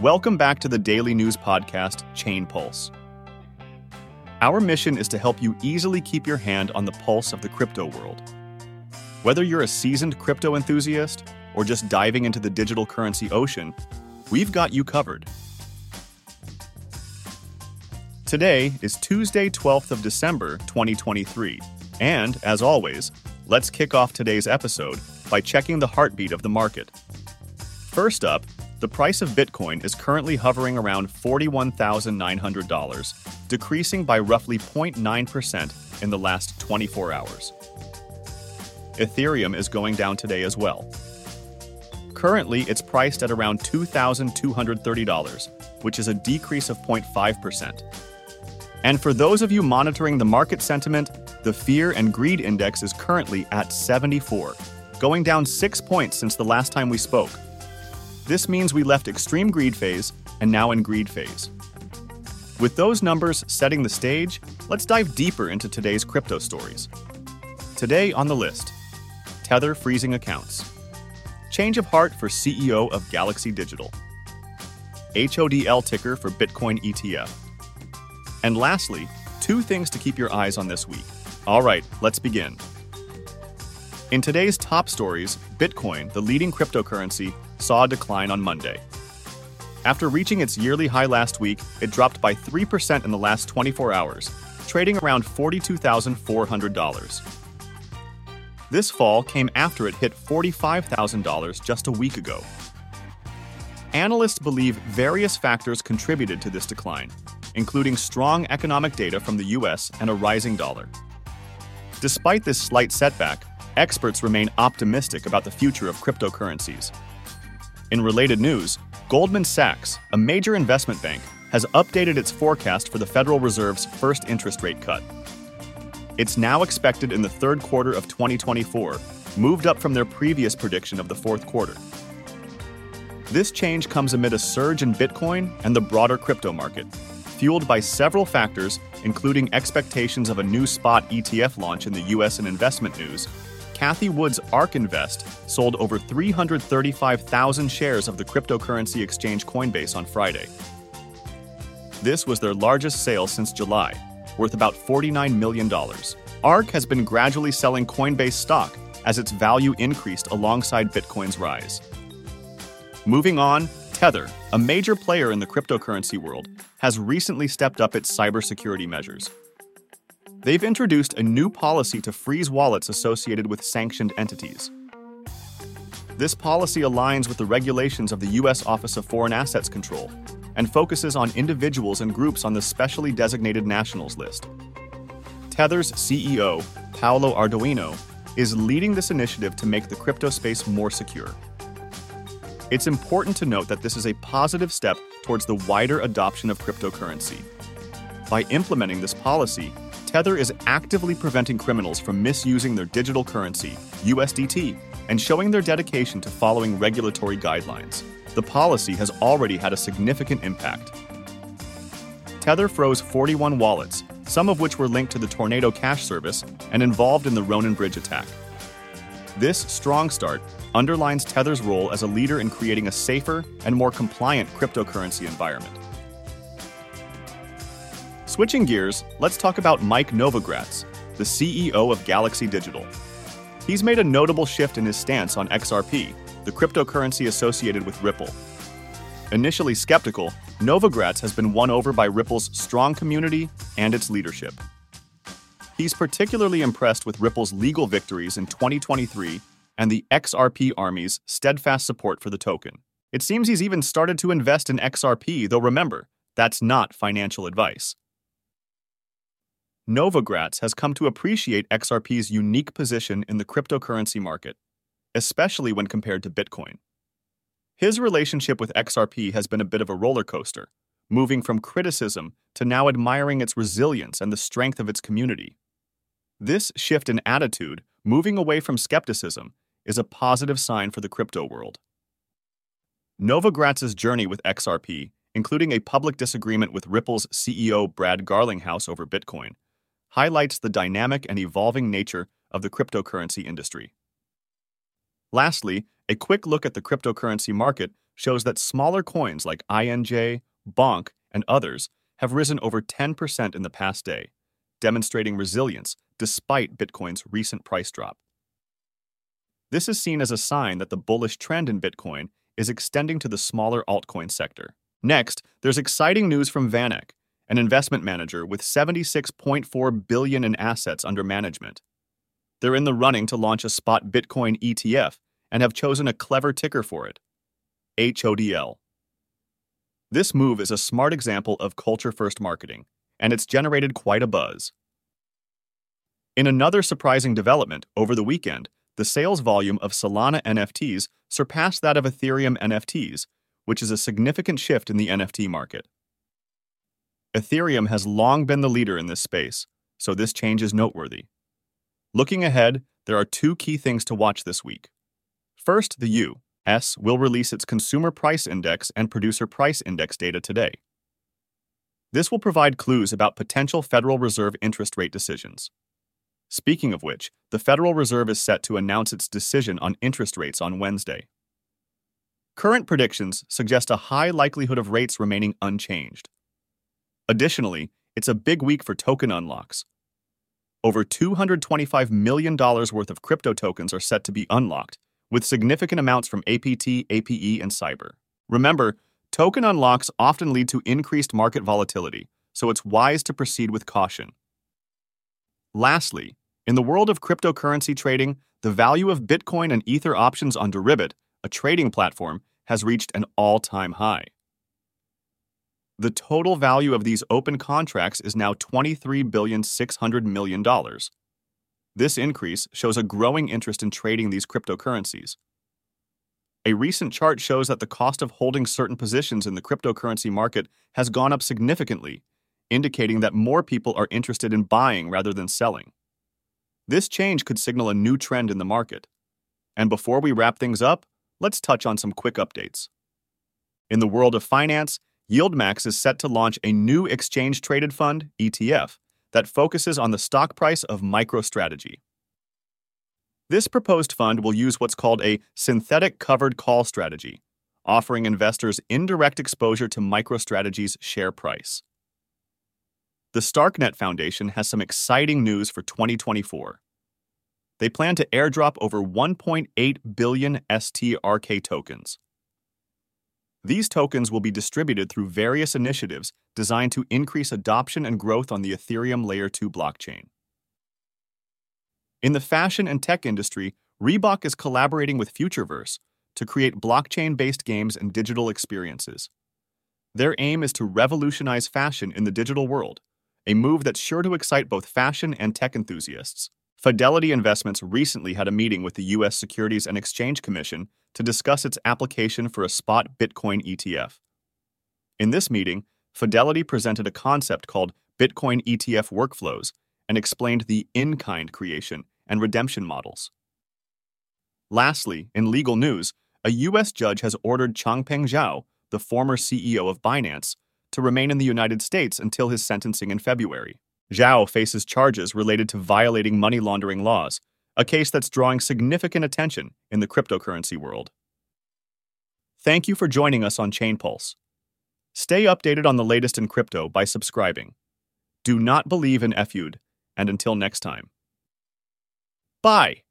Welcome back to the daily news podcast, Chain Pulse. Our mission is to help you easily keep your hand on the pulse of the crypto world. Whether you're a seasoned crypto enthusiast or just diving into the digital currency ocean, we've got you covered. Today is Tuesday, 12th of December, 2023, and as always, let's kick off today's episode by checking the heartbeat of the market. First up, the price of Bitcoin is currently hovering around $41,900, decreasing by roughly 0.9% in the last 24 hours. Ethereum is going down today as well. Currently, it's priced at around $2,230, which is a decrease of 0.5%. And for those of you monitoring the market sentiment, the Fear and Greed Index is currently at 74, going down six points since the last time we spoke. This means we left extreme greed phase and now in greed phase. With those numbers setting the stage, let's dive deeper into today's crypto stories. Today on the list Tether freezing accounts, change of heart for CEO of Galaxy Digital, HODL ticker for Bitcoin ETF. And lastly, two things to keep your eyes on this week. All right, let's begin. In today's top stories, Bitcoin, the leading cryptocurrency, saw a decline on Monday. After reaching its yearly high last week, it dropped by 3% in the last 24 hours, trading around $42,400. This fall came after it hit $45,000 just a week ago. Analysts believe various factors contributed to this decline, including strong economic data from the US and a rising dollar. Despite this slight setback, experts remain optimistic about the future of cryptocurrencies. In related news, Goldman Sachs, a major investment bank, has updated its forecast for the Federal Reserve's first interest rate cut. It's now expected in the third quarter of 2024, moved up from their previous prediction of the fourth quarter. This change comes amid a surge in Bitcoin and the broader crypto market, fueled by several factors, including expectations of a new spot ETF launch in the US and investment news, Cathie Wood's ARK Invest sold over 335,000 shares of the cryptocurrency exchange Coinbase on Friday. This was their largest sale since July, worth about $49 million. ARK has been gradually selling Coinbase stock as its value increased alongside Bitcoin's rise. Moving on, Tether, a major player in the cryptocurrency world, has recently stepped up its cybersecurity measures. They've introduced a new policy to freeze wallets associated with sanctioned entities. This policy aligns with the regulations of the U.S. Office of Foreign Assets Control and focuses on individuals and groups on the specially designated nationals list. Tether's CEO, Paolo Ardoino, is leading this initiative to make the crypto space more secure. It's important to note that this is a positive step towards the wider adoption of cryptocurrency. By implementing this policy, Tether is actively preventing criminals from misusing their digital currency, USDT, and showing their dedication to following regulatory guidelines. The policy has already had a significant impact. Tether froze 41 wallets, some of which were linked to the Tornado Cash service and involved in the Ronin Bridge attack. This strong start underlines Tether's role as a leader in creating a safer and more compliant cryptocurrency environment. Switching gears, let's talk about Mike Novogratz, the CEO of Galaxy Digital. He's made a notable shift in his stance on XRP, the cryptocurrency associated with Ripple. Initially skeptical, Novogratz has been won over by Ripple's strong community and its leadership. He's particularly impressed with Ripple's legal victories in 2023 and the XRP Army's steadfast support for the token. It seems he's even started to invest in XRP, though remember, that's not financial advice. Novogratz has come to appreciate XRP's unique position in the cryptocurrency market, especially when compared to Bitcoin. His relationship with XRP has been a bit of a roller coaster, moving from criticism to now admiring its resilience and the strength of its community. This shift in attitude, moving away from skepticism, is a positive sign for the crypto world. Novogratz's journey with XRP, including a public disagreement with Ripple's CEO Brad Garlinghouse over Bitcoin, highlights the dynamic and evolving nature of the cryptocurrency industry. Lastly, a quick look at the cryptocurrency market shows that smaller coins like INJ, Bonk, and others have risen over 10% in the past day, demonstrating resilience despite Bitcoin's recent price drop. This is seen as a sign that the bullish trend in Bitcoin is extending to the smaller altcoin sector. Next, there's exciting news from VanEck, an investment manager with 76.4 billion in assets under management. They're in the running to launch a spot Bitcoin ETF and have chosen a clever ticker for it HODL. This move is a smart example of culture first marketing, and it's generated quite a buzz. In another surprising development, over the weekend, the sales volume of Solana NFTs surpassed that of Ethereum NFTs, which is a significant shift in the NFT market. Ethereum has long been the leader in this space, so this change is noteworthy. Looking ahead, there are two key things to watch this week. First, the U.S. will release its Consumer Price Index and Producer Price Index data today. This will provide clues about potential Federal Reserve interest rate decisions. Speaking of which, the Federal Reserve is set to announce its decision on interest rates on Wednesday. Current predictions suggest a high likelihood of rates remaining unchanged. Additionally, it's a big week for token unlocks. Over $225 million worth of crypto tokens are set to be unlocked, with significant amounts from APT, APE, and Cyber. Remember, token unlocks often lead to increased market volatility, so it's wise to proceed with caution. Lastly, in the world of cryptocurrency trading, the value of Bitcoin and Ether options on Deribit, a trading platform, has reached an all time high. The total value of these open contracts is now $23,600 million. This increase shows a growing interest in trading these cryptocurrencies. A recent chart shows that the cost of holding certain positions in the cryptocurrency market has gone up significantly, indicating that more people are interested in buying rather than selling. This change could signal a new trend in the market. And before we wrap things up, let's touch on some quick updates. In the world of finance, YieldMax is set to launch a new exchange traded fund, ETF, that focuses on the stock price of MicroStrategy. This proposed fund will use what's called a synthetic covered call strategy, offering investors indirect exposure to MicroStrategy's share price. The Starknet Foundation has some exciting news for 2024. They plan to airdrop over 1.8 billion STRK tokens. These tokens will be distributed through various initiatives designed to increase adoption and growth on the Ethereum Layer 2 blockchain. In the fashion and tech industry, Reebok is collaborating with Futureverse to create blockchain based games and digital experiences. Their aim is to revolutionize fashion in the digital world, a move that's sure to excite both fashion and tech enthusiasts. Fidelity Investments recently had a meeting with the U.S. Securities and Exchange Commission to discuss its application for a spot Bitcoin ETF. In this meeting, Fidelity presented a concept called Bitcoin ETF workflows and explained the in kind creation and redemption models. Lastly, in legal news, a U.S. judge has ordered Changpeng Zhao, the former CEO of Binance, to remain in the United States until his sentencing in February. Zhao faces charges related to violating money laundering laws, a case that's drawing significant attention in the cryptocurrency world. Thank you for joining us on Chain Pulse. Stay updated on the latest in crypto by subscribing. Do not believe in FUD, and until next time. Bye.